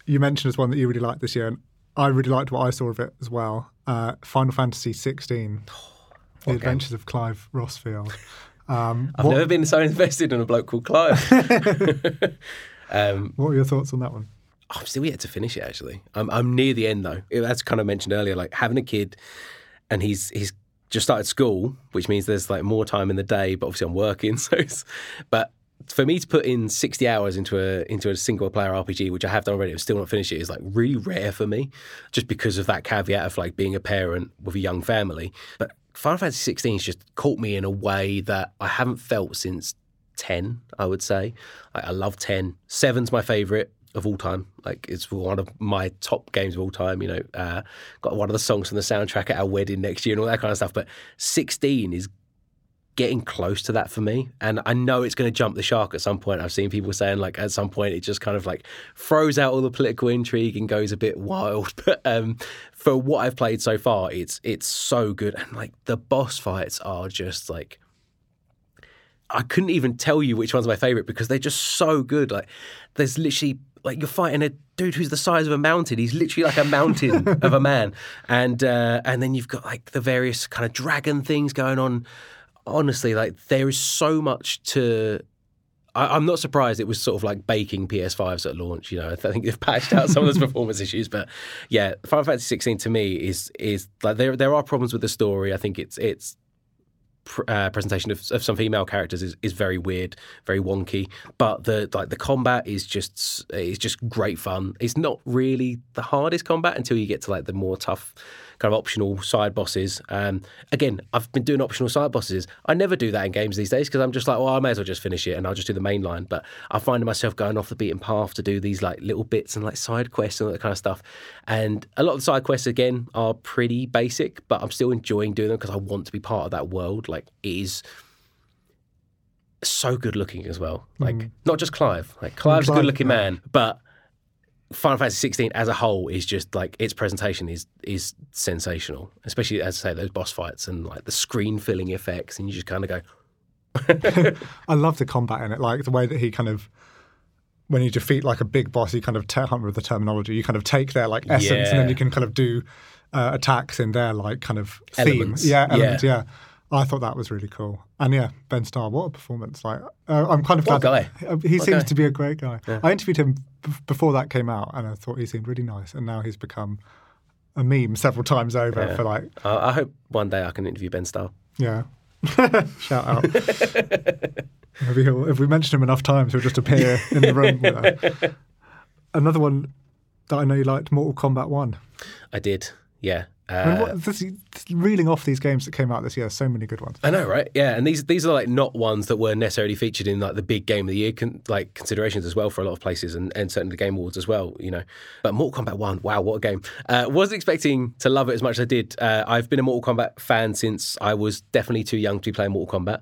you mentioned as one that you really liked this year and i really liked what i saw of it as well uh, final fantasy 16 the adventures of clive Rosfield um, i've what, never been so invested in a bloke called clive um, what were your thoughts on that one I'm still yet to finish it. Actually, I'm I'm near the end though. That's kind of mentioned earlier, like having a kid, and he's he's just started school, which means there's like more time in the day. But obviously, I'm working, so it's, but for me to put in 60 hours into a into a single player RPG, which I have done already, and still not finish it, is like really rare for me, just because of that caveat of like being a parent with a young family. But Final Fantasy 16 has just caught me in a way that I haven't felt since 10. I would say like, I love 10. Seven's my favorite of all time. Like it's one of my top games of all time. You know, uh, got one of the songs from the soundtrack at our wedding next year and all that kind of stuff. But 16 is getting close to that for me, and I know it's going to jump the shark at some point. I've seen people saying like at some point it just kind of like throws out all the political intrigue and goes a bit wild. But um, for what I've played so far, it's it's so good, and like the boss fights are just like. I couldn't even tell you which one's my favorite because they're just so good. Like, there's literally like you're fighting a dude who's the size of a mountain. He's literally like a mountain of a man, and uh, and then you've got like the various kind of dragon things going on. Honestly, like there is so much to. I, am not surprised it was sort of like baking PS5s at launch. You know, I think they've patched out some of those performance issues, but yeah, Final Fantasy 16 to me is is like there there are problems with the story. I think it's it's uh, presentation of, of, some female characters is, is very weird, very wonky. But the like the combat is just is just great fun. It's not really the hardest combat until you get to like the more tough kind of optional side bosses. Um, again, I've been doing optional side bosses. I never do that in games these days because I'm just like, well, I may as well just finish it and I'll just do the main line. But I find myself going off the beaten path to do these like little bits and like side quests and all that kind of stuff. And a lot of the side quests again are pretty basic, but I'm still enjoying doing them because I want to be part of that world. Like it is so good looking as well. Like mm. not just Clive. Like Clive's Clive, a good looking man, but Final Fantasy 16 as a whole is just like its presentation is is sensational, especially as I say those boss fights and like the screen filling effects, and you just kind of go. I love the combat in it, like the way that he kind of when you defeat like a big boss, you kind of te- with the terminology, you kind of take their like essence, yeah. and then you can kind of do uh, attacks in their like kind of theme, elements. yeah, elements, yeah. yeah. I thought that was really cool. And yeah, Ben Starr, what a performance! Like, uh, I'm kind of glad. guy. He what seems guy. to be a great guy. Yeah. I interviewed him b- before that came out, and I thought he seemed really nice. And now he's become a meme several times over yeah. for like. Uh, I hope one day I can interview Ben Starr. Yeah. Shout out. Maybe he'll, if we mention him enough times, he'll just appear in the room. With. Another one that I know you liked, Mortal Kombat One. I did. Yeah. Uh, I mean, what, this, reeling off these games that came out this year, so many good ones. I know, right? Yeah, and these these are like not ones that were necessarily featured in like the big game of the year con- like considerations as well for a lot of places, and, and certainly the Game Awards as well. You know, but Mortal Kombat One, wow, what a game! Uh, wasn't expecting to love it as much as I did. Uh, I've been a Mortal Kombat fan since I was definitely too young to be playing Mortal Kombat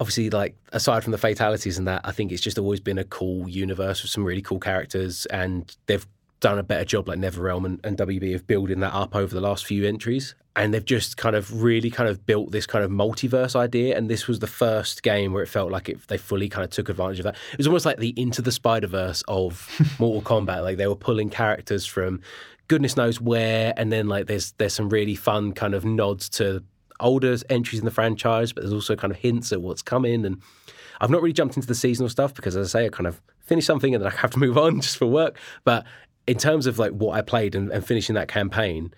obviously like aside from the fatalities and that i think it's just always been a cool universe with some really cool characters and they've done a better job like NetherRealm and, and WB of building that up over the last few entries. And they've just kind of really kind of built this kind of multiverse idea. And this was the first game where it felt like it, they fully kind of took advantage of that. It was almost like the Into the Spider Verse of Mortal Kombat. Like they were pulling characters from goodness knows where, and then like there's there's some really fun kind of nods to older entries in the franchise, but there's also kind of hints at what's coming. And I've not really jumped into the seasonal stuff because, as I say, I kind of finish something and then I have to move on just for work. But in terms of like what I played and, and finishing that campaign,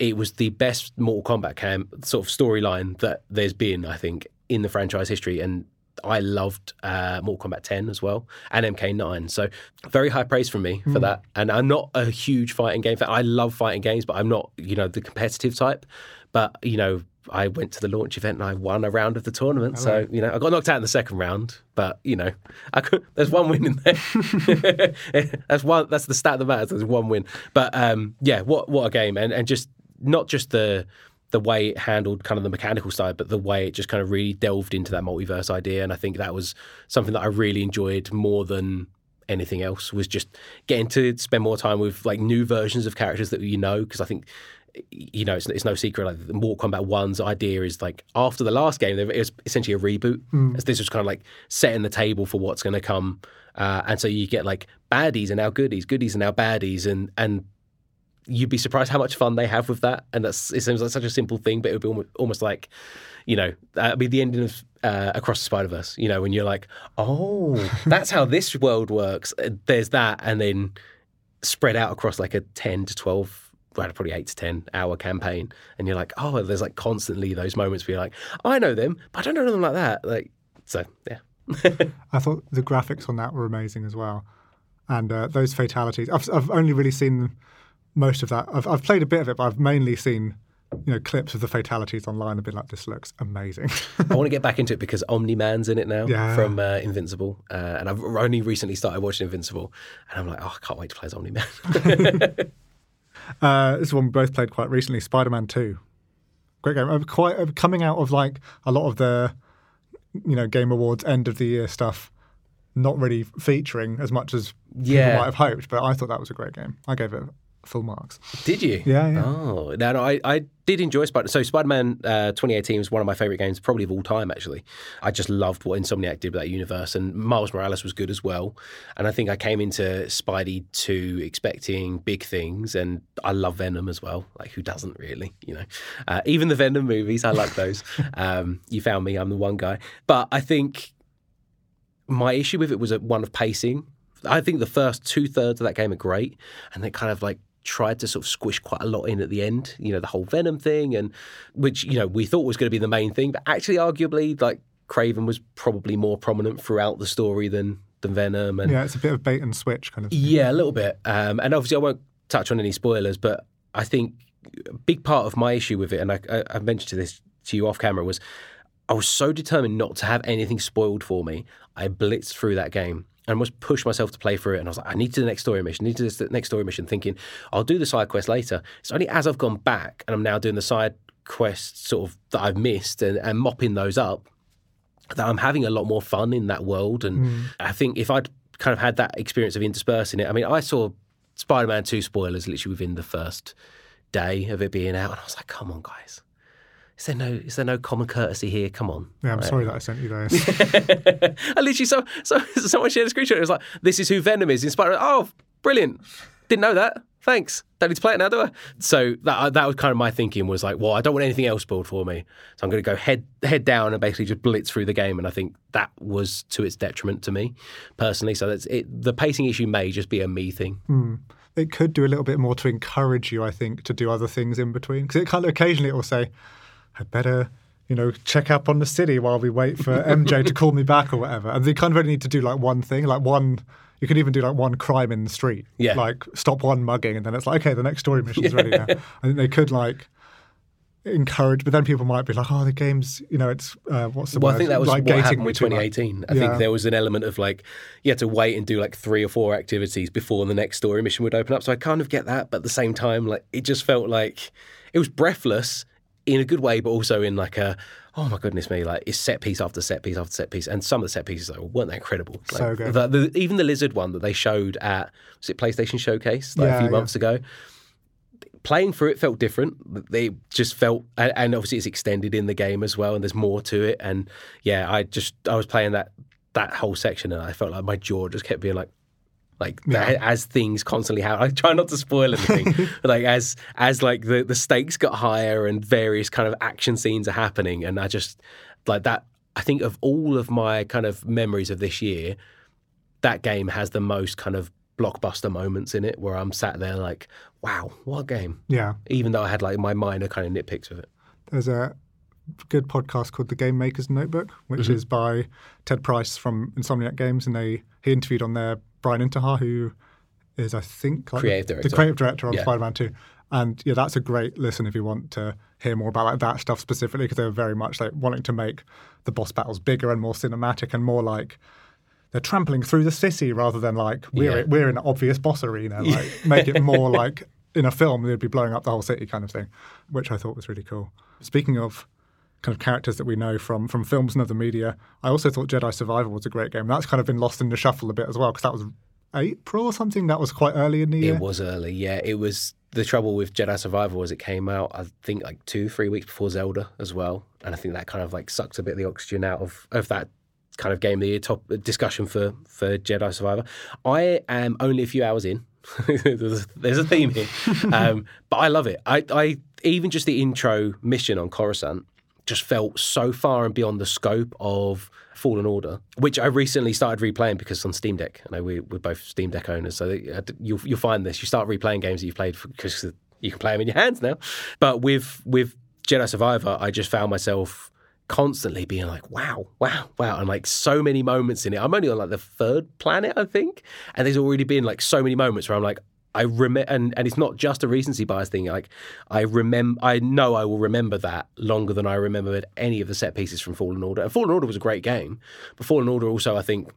it was the best Mortal Kombat cam sort of storyline that there's been, I think, in the franchise history. And I loved uh, Mortal Kombat 10 as well and MK9. So very high praise from me for mm. that. And I'm not a huge fighting game fan. I love fighting games, but I'm not, you know, the competitive type. But, you know, I went to the launch event and I won a round of the tournament. so, you know, I got knocked out in the second round, but, you know, I could, there's one win in there. that's one, that's the stat that matters. There's one win. But, um, yeah, what, what a game. And, and just, not just the, the way it handled kind of the mechanical side, but the way it just kind of really delved into that multiverse idea. And I think that was something that I really enjoyed more than anything else was just getting to spend more time with like new versions of characters that you know because I think you know it's, it's no secret like the Mortal Kombat One's idea is like after the last game it was essentially a reboot. Mm. This was kind of like setting the table for what's going to come, uh, and so you get like baddies and now goodies, goodies and now baddies, and and you'd be surprised how much fun they have with that. And that's it seems like such a simple thing, but it would be almo- almost like, you know, that'd be the ending of uh, Across the Spider Verse. You know, when you're like, oh, that's how this world works. Uh, There's that, and then spread out across like a ten to twelve. Well, probably eight to ten hour campaign, and you're like, oh, there's like constantly those moments where you're like, I know them, but I don't know them like that. Like, so yeah, I thought the graphics on that were amazing as well, and uh, those fatalities. I've, I've only really seen most of that. I've, I've played a bit of it, but I've mainly seen you know clips of the fatalities online. I've been like, this looks amazing. I want to get back into it because Omni Man's in it now Yeah. from uh, Invincible, uh, and I've only recently started watching Invincible, and I'm like, oh, I can't wait to play as Omni Man. uh, this is one we both played quite recently. Spider-Man Two, great game. Uh, Quite uh, coming out of like a lot of the you know Game Awards end of the year stuff. Not really featuring as much as Yeah. people might have hoped, but I thought that was a great game. I gave it full marks. did you? Yeah, yeah. Oh, no, no, I, I did enjoy Spider. So Spider Man uh, 2018 was one of my favorite games, probably of all time. Actually, I just loved what Insomniac did with that universe, and Miles Morales was good as well. And I think I came into Spidey 2 expecting big things, and I love Venom as well. Like who doesn't really? You know, uh, even the Venom movies, I like those. um, you found me, I'm the one guy. But I think my issue with it was one of pacing. I think the first two thirds of that game are great, and they kind of like tried to sort of squish quite a lot in at the end. You know, the whole Venom thing, and which you know we thought was going to be the main thing, but actually, arguably, like Kraven was probably more prominent throughout the story than than Venom, and Yeah, it's a bit of bait and switch kind of. thing. yeah, a little bit. Um, and obviously, I won't touch on any spoilers, but I think a big part of my issue with it, and I, I, I mentioned to this to you off camera, was I was so determined not to have anything spoiled for me. I blitzed through that game and must push myself to play through it. And I was like, I need to do the next story mission, I need to do this next story mission, thinking I'll do the side quest later. It's only as I've gone back and I'm now doing the side quests sort of that I've missed and, and mopping those up that I'm having a lot more fun in that world. And hmm. I think if I'd kind of had that experience of interspersing it, I mean, I saw Spider Man 2 spoilers literally within the first day of it being out. And I was like, come on, guys. Is there no is there no common courtesy here? Come on. Yeah, I'm Right. sorry that I sent you those. I literally so so someone shared a screenshot. It was like, this is who Venom is in Spider. Oh, brilliant! Didn't know that. Thanks. Don't need to play it now, do I? So that that was kind of my thinking was like, well, I don't want anything else spoiled for me, so I'm going to go head head down and basically just blitz through the game. And I think that was to its detriment to me personally. So that's it. The pacing issue may just be a me thing. Hmm. it could do a little bit more to encourage you, I think, to do other things in between. Because it kind of occasionally it will say, "I better." You know, check up on the city while we wait for MJ to call me back or whatever. And they kind of only need to do like one thing, like one. You could even do like one crime in the street, Yeah. Like stop one mugging, and then it's like, okay, the next story mission's ready now. I think they could like encourage, but then people might be like, oh, the game's, you know, it's uh, what's the Well, word? I think that was like what gating happened with too much. 2018. I Yeah. think there was an element of like you had to wait and do like three or four activities before the next story mission would open up. So I kind of get that, but at the same time, like it just felt like it was breathless in a good way, but also in like a oh my goodness me, like it's set piece after set piece after set piece, and some of the set pieces though, weren't that incredible? Like, So good. The, the, even the lizard one that they showed at was it PlayStation Showcase like Yeah, a few yeah. months ago playing through it felt different. They just felt, and obviously it's extended in the game as well, and there's more to it. And yeah, I just I was playing that that whole section, and I felt like my jaw just kept being like. Like Yeah. as things constantly happen, I try not to spoil anything. but like as as like the the stakes got higher and various kind of action scenes are happening, and I just like that. I think of all of my kind of memories of this year, that game has the most kind of blockbuster moments in it where I'm sat there like, wow, what a game. Yeah. Even though I had like my minor kind of nitpicks with it. There's a good podcast called The Game Maker's Notebook, which Mm-hmm. is by Ted Price from Insomniac Games, and they he interviewed on there Brian Intihar, who is I think like Creative the, director. the creative director on Yeah. Spider-Man Two, and yeah, that's a great listen if you want to hear more about like that stuff specifically, because they were very much like wanting to make the boss battles bigger and more cinematic and more like. They're trampling through the city rather than like we're Yeah. we're in an obvious boss arena. Like make it more like in a film they'd be blowing up the whole city kind of thing, which I thought was really cool. Speaking of kind of characters that we know from from films and other media, I also thought Jedi Survivor was a great game. That's kind of been lost in the shuffle a bit as well because that was April or something. That was quite early in the year. It was early, yeah. It was the trouble with Jedi Survivor was it came out, I think, like two, three weeks before Zelda as well, and I think that kind of like sucked a bit of the oxygen out of of that kind of game of the year top discussion for for Jedi Survivor. I am only a few hours in. there's, there's, a theme here, um, but I love it. I, I even just the intro mission on Coruscant just felt so far and beyond the scope of Fallen Order, which I recently started replaying because on Steam Deck. I know we, we're both Steam Deck owners, so you'll, you'll find this. You start replaying games that you've played because you can play them in your hands now. But with with Jedi Survivor, I just found myself constantly being like, wow, wow, wow. And like so many moments in it. I'm only on like the third planet, I think. And there's already been like so many moments where I'm like, I remember, and, and it's not just a recency bias thing. Like I remember, I know I will remember that longer than I remembered any of the set pieces from Fallen Order. And Fallen Order was a great game, but Fallen Order also, I think,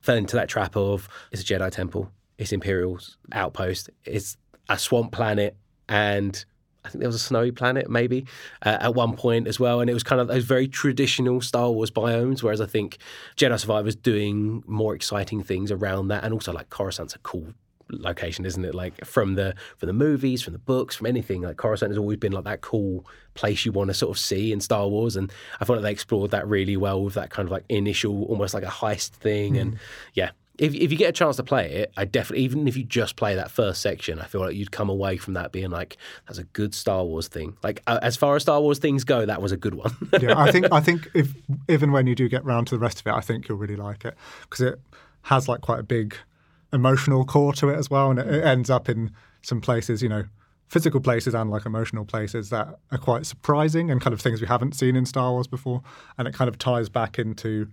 fell into that trap of it's a Jedi temple, it's Imperial's outpost, it's a swamp planet, and I think there was a snowy planet maybe uh, at one point as well, and it was kind of those very traditional Star Wars biomes. Whereas I think Jedi Survivor's doing more exciting things around that, and also like Coruscant's a cool location, isn't it? Like from the from the movies, from the books, from anything. Like Coruscant has always been like that cool place you want to sort of see in Star Wars, and I thought like they explored that really well with that kind of like initial, almost like a heist thing. Mm. And yeah, if if you get a chance to play it, I definitely even if you just play that first section, I feel like you'd come away from that being like that's a good Star Wars thing. Like uh, as far as Star Wars things go, that was a good one. yeah, I think I think if even when you do get round to the rest of it, I think you'll really like it because it has like quite a big emotional core to it as well, and it, it ends up in some places, you know, physical places and like emotional places that are quite surprising and kind of things we haven't seen in Star Wars before, and it kind of ties back into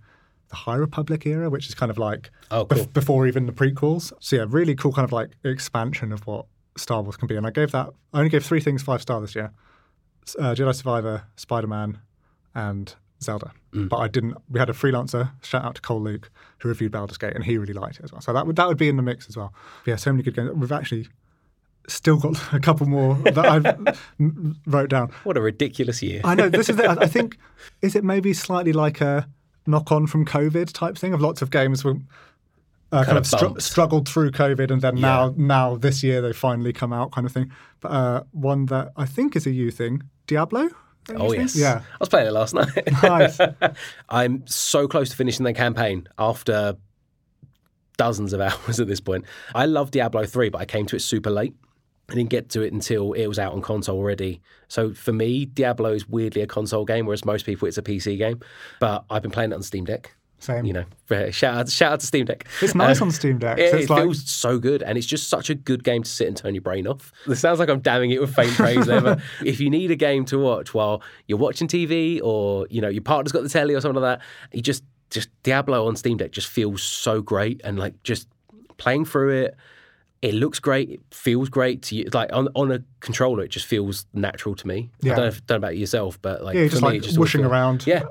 the High Republic era, which is kind of like oh, cool. bef- before even the prequels. So yeah, really cool kind of like expansion of what Star Wars can be. And I gave that I only gave three things five star this year: uh, Jedi Survivor, Spider Man, and Zelda. Mm. But I didn't. We had a freelancer. Shout out to Cole Luke who reviewed Baldur's Gate, and he really liked it as well. So that would that would be in the mix as well. But yeah, so many good games. We've actually still got a couple more that I've wrote down. What a ridiculous year! I know. This is. The, I think is it maybe slightly like a knock on from COVID type thing of lots of games were. Uh, kind, kind, of, str- struggled through COVID, and then yeah. now, now this year they finally come out, kind of thing. But uh, one that I think is a you thing, Diablo. Oh yes, yeah. I was playing it last night. Nice. I'm so close to finishing the campaign after dozens of hours at this point. I love Diablo three, but I came to it super late. I didn't get to it until it was out on console already. So for me, Diablo is weirdly a console game, whereas most people it's a PC game. But I've been playing it on Steam Deck. Same. You know, shout out, shout out to Steam Deck. It's nice um, on Steam Deck. It, it like... feels so good, and it's just such a good game to sit and turn your brain off. It sounds like I'm damning it with faint praise there, but if you need a game to watch while you're watching TV or you know your partner's got the telly or something like that, you just just Diablo on Steam Deck just feels so great, and like just playing through it. It looks great. It feels great to you. Like on, on a controller, it just feels natural to me. Yeah. I don't know, if, don't know about yourself, but like yeah, just me, like just whooshing around. Yeah,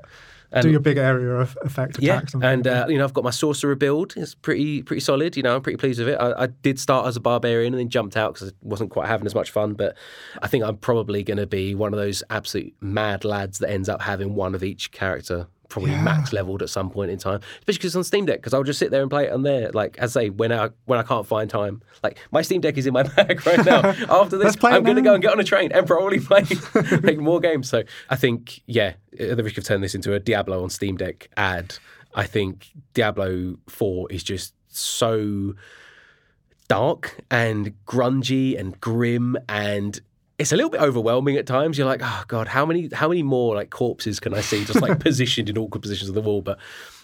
and, do your big area of effect attacks. Yeah, and uh, you know I've got my sorcerer build. It's pretty pretty solid. You know I'm pretty pleased with it. I, I did start as a barbarian and then jumped out because I wasn't quite having as much fun. But I think I'm probably going to be one of those absolute mad lads that ends up having one of each character probably yeah. max leveled at some point in time, especially because it's on Steam Deck. Because I'll just sit there and play it on there. Like as I say, when I when I can't find time, like my Steam Deck is in my bag right now. After this, I'm going to go and get on a train and probably play like more games. So I think, yeah, at the risk of turning this into a Diablo on Steam Deck ad, I think Diablo Four is just so dark and grungy and grim and it's a little bit overwhelming at times. You're like, oh god, how many how many more like corpses can I see just like positioned in awkward positions of the wall? But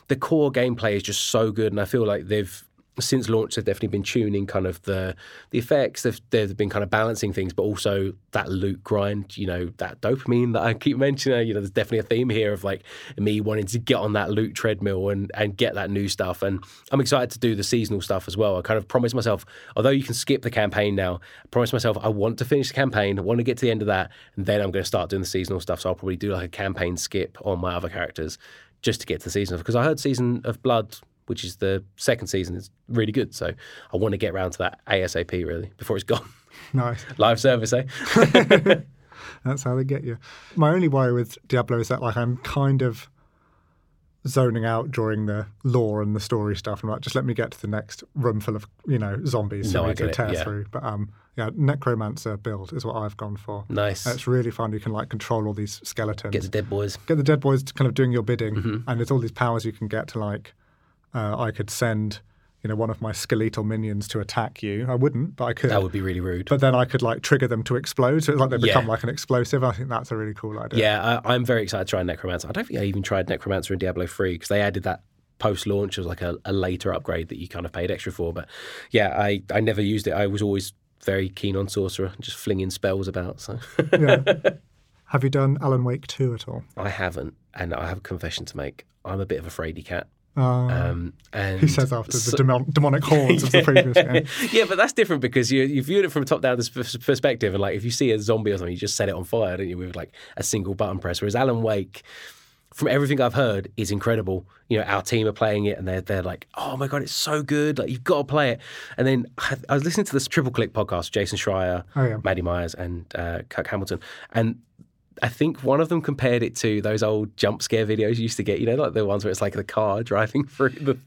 the core gameplay is just so good, and I feel like they've since launch, they've definitely been tuning kind of the the effects. They've, they've been kind of balancing things, but also that loot grind. You know, that dopamine that I keep mentioning. You know, there's definitely a theme here of like me wanting to get on that loot treadmill and and get that new stuff. And I'm excited to do the seasonal stuff as well. I kind of promised myself, although you can skip the campaign now, I myself I want to finish the campaign. I want to get to the end of that, and then I'm going to start doing the seasonal stuff. So I'll probably do like a campaign skip on my other characters just to get to the season because I heard Season of Blood which is the second season, is really good. So I want to get around to that ASAP really before it's gone. Nice. Live service, eh? That's how they get you. My only worry with Diablo is that like I'm kind of zoning out during the lore and the story stuff. and like, just let me get to the next room full of you know zombies No, for I me to tear yeah. through. But um, yeah, necromancer build is what I've gone for. Nice. And it's really fun. You can like control all these skeletons. Get the dead boys. get the dead boys to kind of doing your bidding, Mm-hmm. and there's all these powers you can get to like. Uh, I could send, you know, one of my skeletal minions to attack you. I wouldn't, but I could. That would be really rude. But then I could like trigger them to explode, so it's like they become Yeah. like an explosive. I think that's a really cool idea. Yeah, I, I'm very excited to try Necromancer. I don't think I even tried Necromancer in Diablo 3 because they added that post launch as like a, a later upgrade that you kind of paid extra for. But yeah, I, I never used it. I was always very keen on Sorcerer, just flinging spells about. So yeah. Have you done Alan Wake 2 at all? I haven't, and I have a confession to make. I'm a bit of a fraidy cat. Uh, Um, and he says after so- the demon- demonic hordes of the previous game. yeah, but that's different because you you viewed it from a top down perspective, and like if you see a zombie or something, you just set it on fire, don't you, with like a single button press. Whereas Alan Wake, from everything I've heard, is incredible. You know, our team are playing it, and they're they're like, oh my god, it's so good! Like you've got to play it. And then I, I was listening to this Triple Click podcast, Jason Schreier, Oh, yeah. Maddie Myers, and uh, Kirk Hamilton, and I think one of them compared it to those old jump scare videos you used to get, you know, like the ones where it's like the car driving through the,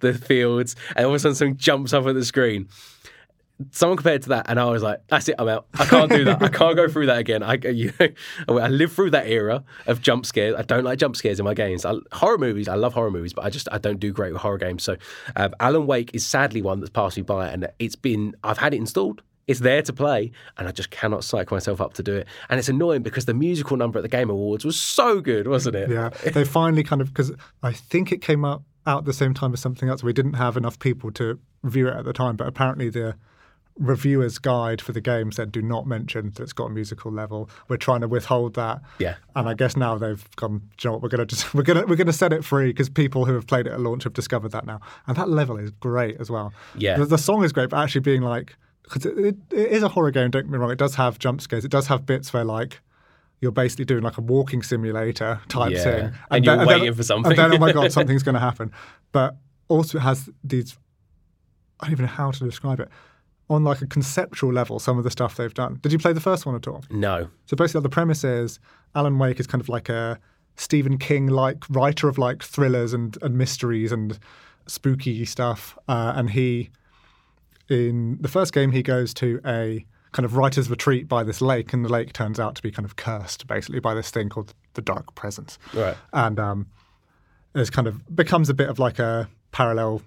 the fields and all of a sudden something jumps up at the screen. Someone compared to that, and I was like, "That's it, I'm out. I can't do that. I can't go through that again. I, you know, I lived through that era of jump scares. I don't like jump scares in my games. I, horror movies, I love horror movies, but I just I don't do great with horror games. So, um, Alan Wake is sadly one that's passed me by, and it's been I've had it installed. It's there to play, and I just cannot psych myself up to do it. And it's annoying because the musical number at the Game Awards was so good, wasn't it? Yeah, they finally kind of because I think it came out out at the same time as something else. We didn't have enough people to review it at the time, but apparently the reviewer's guide for the game said do not mention that it's got a musical level. We're trying to withhold that. Yeah. And I guess now they've gone. You know what? We're gonna just we're gonna we're gonna set it free because people who have played it at launch have discovered that now, and that level is great as well. Yeah. The, the song is great, but actually being like because it, it, it is a horror game. Don't get me wrong. It does have jump scares. It does have bits where like you're basically doing like a walking simulator type Yeah. thing, And you're waiting for something. And then oh my god, something's going to happen. But also it has these. I don't even know how to describe it. On like a conceptual level, some of the stuff they've done. Did you play the first one at all? No. So basically, the premise is Alan Wake is kind of like a Stephen King like writer of like thrillers and, and mysteries and spooky stuff. Uh, and he, in the first game, he goes to a kind of writer's retreat by this lake, and the lake turns out to be kind of cursed basically by this thing called the Dark Presence. Right. And um, it's kind of becomes a bit of like a parallel.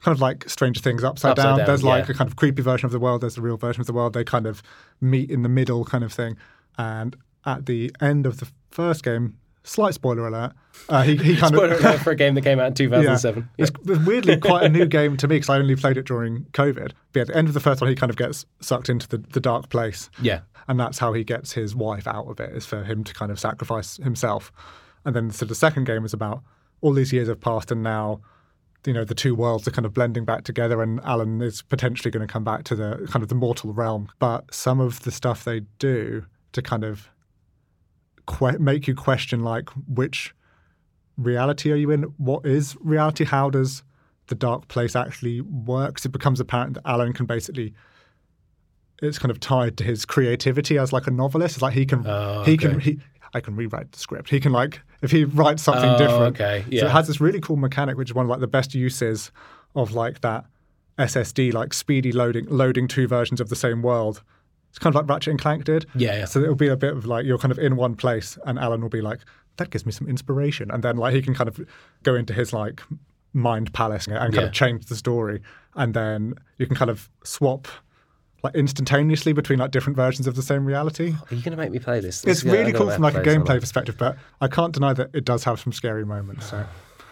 Kind of like Stranger Things upside, Upside down. down, There's like yeah. a kind of creepy version of the world. There's the real version of the world. They kind of meet in the middle, kind of thing. And at the end of the first game, slight spoiler alert, uh, he, he kind Spoiler of alert for a game that came out in 2007. It's, it's weirdly quite a new game to me because I only played it during COVID. But at the end of the first one, he kind of gets sucked into the, the dark place. Yeah. And that's how he gets his wife out of it, is for him to kind of sacrifice himself. And then so the second game is about all these years have passed and now, you know, the two worlds are kind of blending back together and Alan is potentially going to come back to the kind of the mortal realm. But some of the stuff they do to kind of que- make you question like which reality are you in? What is reality? How does the dark place actually works? It becomes apparent that Alan can basically it's kind of tied to his creativity as like a novelist. It's like he can Oh, he can he I can rewrite the script. He can like if he writes something Oh, different. okay, So yeah. it has this really cool mechanic, which is one of like the best uses of like that SSD, like speedy loading loading two versions of the same world. It's kind of like Ratchet and Clank did. Yeah, yeah. So it'll be a bit of like you're kind of in one place, and Alan will be like, "That gives me some inspiration," and then like he can kind of go into his like mind palace and kind Yeah. of change the story, and then you can kind of swap like instantaneously between like different versions of the same reality. Are you going to make me play this? It's This- really cool from like a have to play gameplay perspective, but I can't deny that it does have some scary moments. So,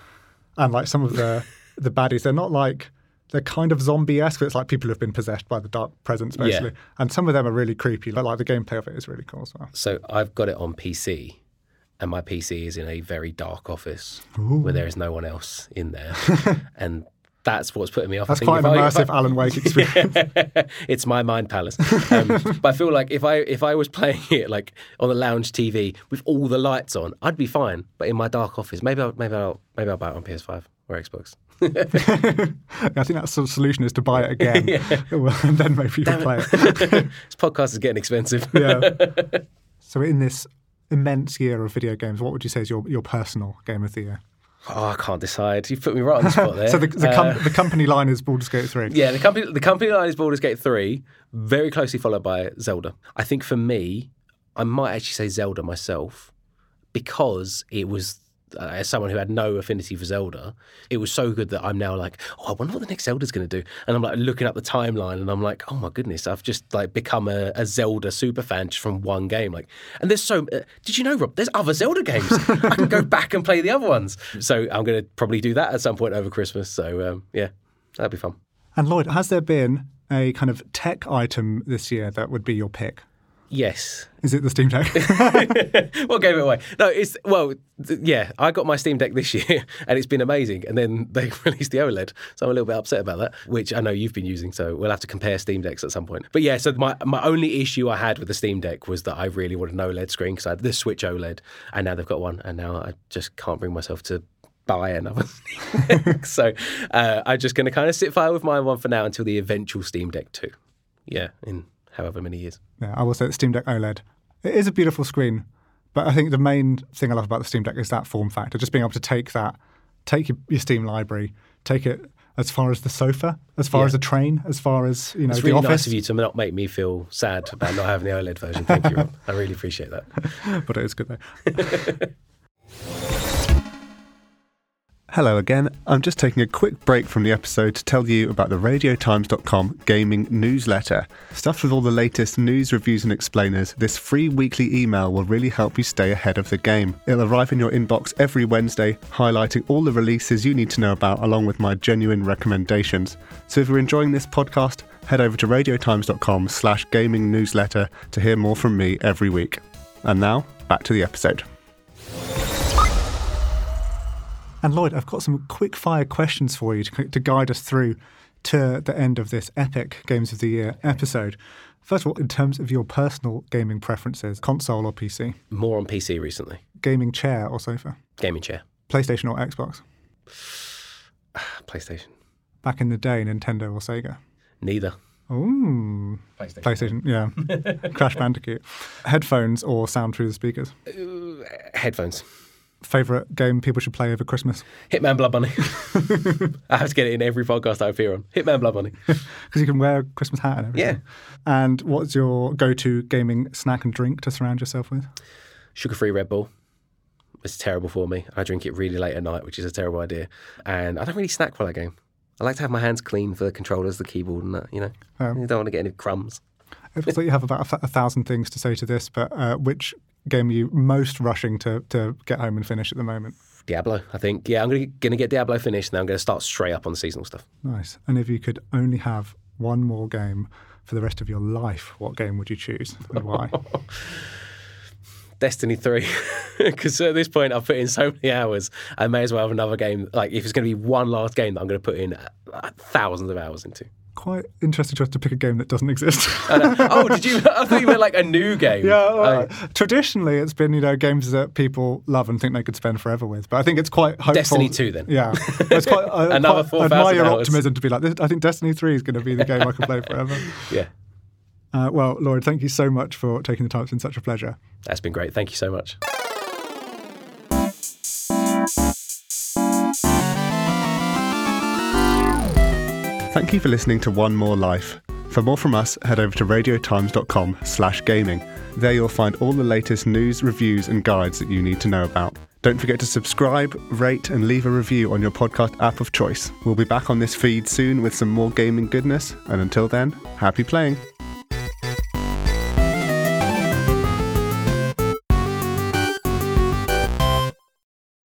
and like some of the the baddies, they're not like they're kind of zombie esque, but it's like people who've been possessed by the dark presence, Yeah. basically. And some of them are really creepy. Like, like the gameplay of it is really cool as well. So I've got it on PC, and my PC is in a very dark office where there is no one else in there, and that's what's putting me off. That's quite an I- I- immersive Alan Wake experience. it's my mind palace. Um, but I feel like if I if I was playing it like on the lounge TV with all the lights on, I'd be fine. But in my dark office, maybe I'll, maybe I'll maybe I'll buy it on PS5 or Xbox. I think that's the solution is to buy it again, well, and then maybe you can play it. this podcast is getting expensive. yeah. So in this immense year of video games, what would you say is your, your personal game of the year? Oh, I can't decide. You put me right on the spot there. so the, the, com- Uh, the company line is Baldur's Gate 3. Yeah, the company the company line is Baldur's Gate 3, very closely followed by Zelda. I think for me, I might actually say Zelda myself because it was as someone who had no affinity for Zelda, it was so good that I'm now like, oh, I wonder what the next Zelda's going to do. And I'm like looking up the timeline, and I'm like, oh my goodness, I've just like become a, a Zelda super fan just from one game. Like, and there's so. Uh, did you know, Rob? There's other Zelda games. I can go back and play the other ones. So I'm going to probably do that at some point over Christmas. So um, yeah, that'd be fun. And Lloyd, has there been a kind of tech item this year that would be your pick? Yes. Is it the Steam Deck? what gave it away? No, it's well, th- yeah. I got my Steam Deck this year, and it's been amazing. And then they released the OLED, so I'm a little bit upset about that. Which I know you've been using, so we'll have to compare Steam Decks at some point. But yeah, so my my only issue I had with the Steam Deck was that I really wanted an OLED screen because I had the Switch OLED, and now they've got one, and now I just can't bring myself to buy another. So uh, I'm just going to kind of sit fire with my one for now until the eventual Steam Deck two. Yeah, in however many years. yeah, I will say the Steam Deck OLED. It is a beautiful screen, but I think the main thing I love about the Steam Deck is that form factor. Just being able to take that, take your, your Steam library, take it as far as the sofa, as far Yeah. as a train, as far as you know It's the really office. nice of you to not make me feel sad about not having the OLED version. Thank you, Rob. I really appreciate that. but it is good though. Hello again. I'm just taking a quick break from the episode to tell you about the RadioTimes.com gaming newsletter. Stuffed with all the latest news, reviews, and explainers, this free weekly email will really help you stay ahead of the game. It'll arrive in your inbox every Wednesday, highlighting all the releases you need to know about, along with my genuine recommendations. So if you're enjoying this podcast, head over to radiotimes.com slash gaming newsletter to hear more from me every week. And now, back to the episode. And Lloyd, I've got some quick fire questions for you to, to guide us through to the end of this epic Games of the Year episode. First of all, in terms of your personal gaming preferences, console or PC, More on PC recently. gaming chair or sofa, Gaming chair. PlayStation or Xbox, PlayStation. back in the day, Nintendo or Sega. Neither. Ooh, PlayStation, yeah. Crash Bandicoot. Headphones or sound through the speakers. Headphones. Favorite game people should play over Christmas Hitman Blood Money. I have to get it in every podcast I appear on. Hitman Blood Money. because you can wear a Christmas hat and everything. Yeah. And what's your go-to gaming snack and drink to surround yourself with? Sugar free Red Bull. It's terrible for me. I drink it really late at night, which is a terrible idea. And I don't really snack while I game. I like to have my hands clean for the controllers, the keyboard, and that, you know. Um, you don't want to get any crumbs. It feels like you have about a, th- a thousand things to say to this, but uh, which game are you most rushing to, to get home and finish at the moment? Diablo, I think. Yeah, I'm gonna gonna get Diablo finished, and then I'm gonna start straight up on the seasonal stuff. Nice. And if you could only have one more game for the rest of your life, what game would you choose and why? Destiny 3. Because at this point, I've put in so many hours, I may as well have another game. Like, if it's going to be one last game that I'm going to put in uh, thousands of hours into. Quite interesting choice to pick a game that doesn't exist. Oh, did you? I thought you meant like a new game. Yeah, Oh, well, traditionally it's been you know games that people love and think they could spend forever with. But I think it's quite hopeful. Destiny 2 then. Yeah, it's quite, I, Another quite 4,000 admire your optimism to be like this. I think Destiny Three is going to be the game I can play forever. yeah. Uh, well, Lloyd, thank you so much for taking the time. It's been such a pleasure. That's been great. Thank you so much. Thank you for listening to One More Life. For more from us, head over to radiotimes.com slash gaming. There you'll find all the latest news, reviews, and guides that you need to know about. Don't forget to subscribe, rate, and leave a review on your podcast app of choice. We'll be back on this feed soon with some more gaming goodness, and until then, happy playing.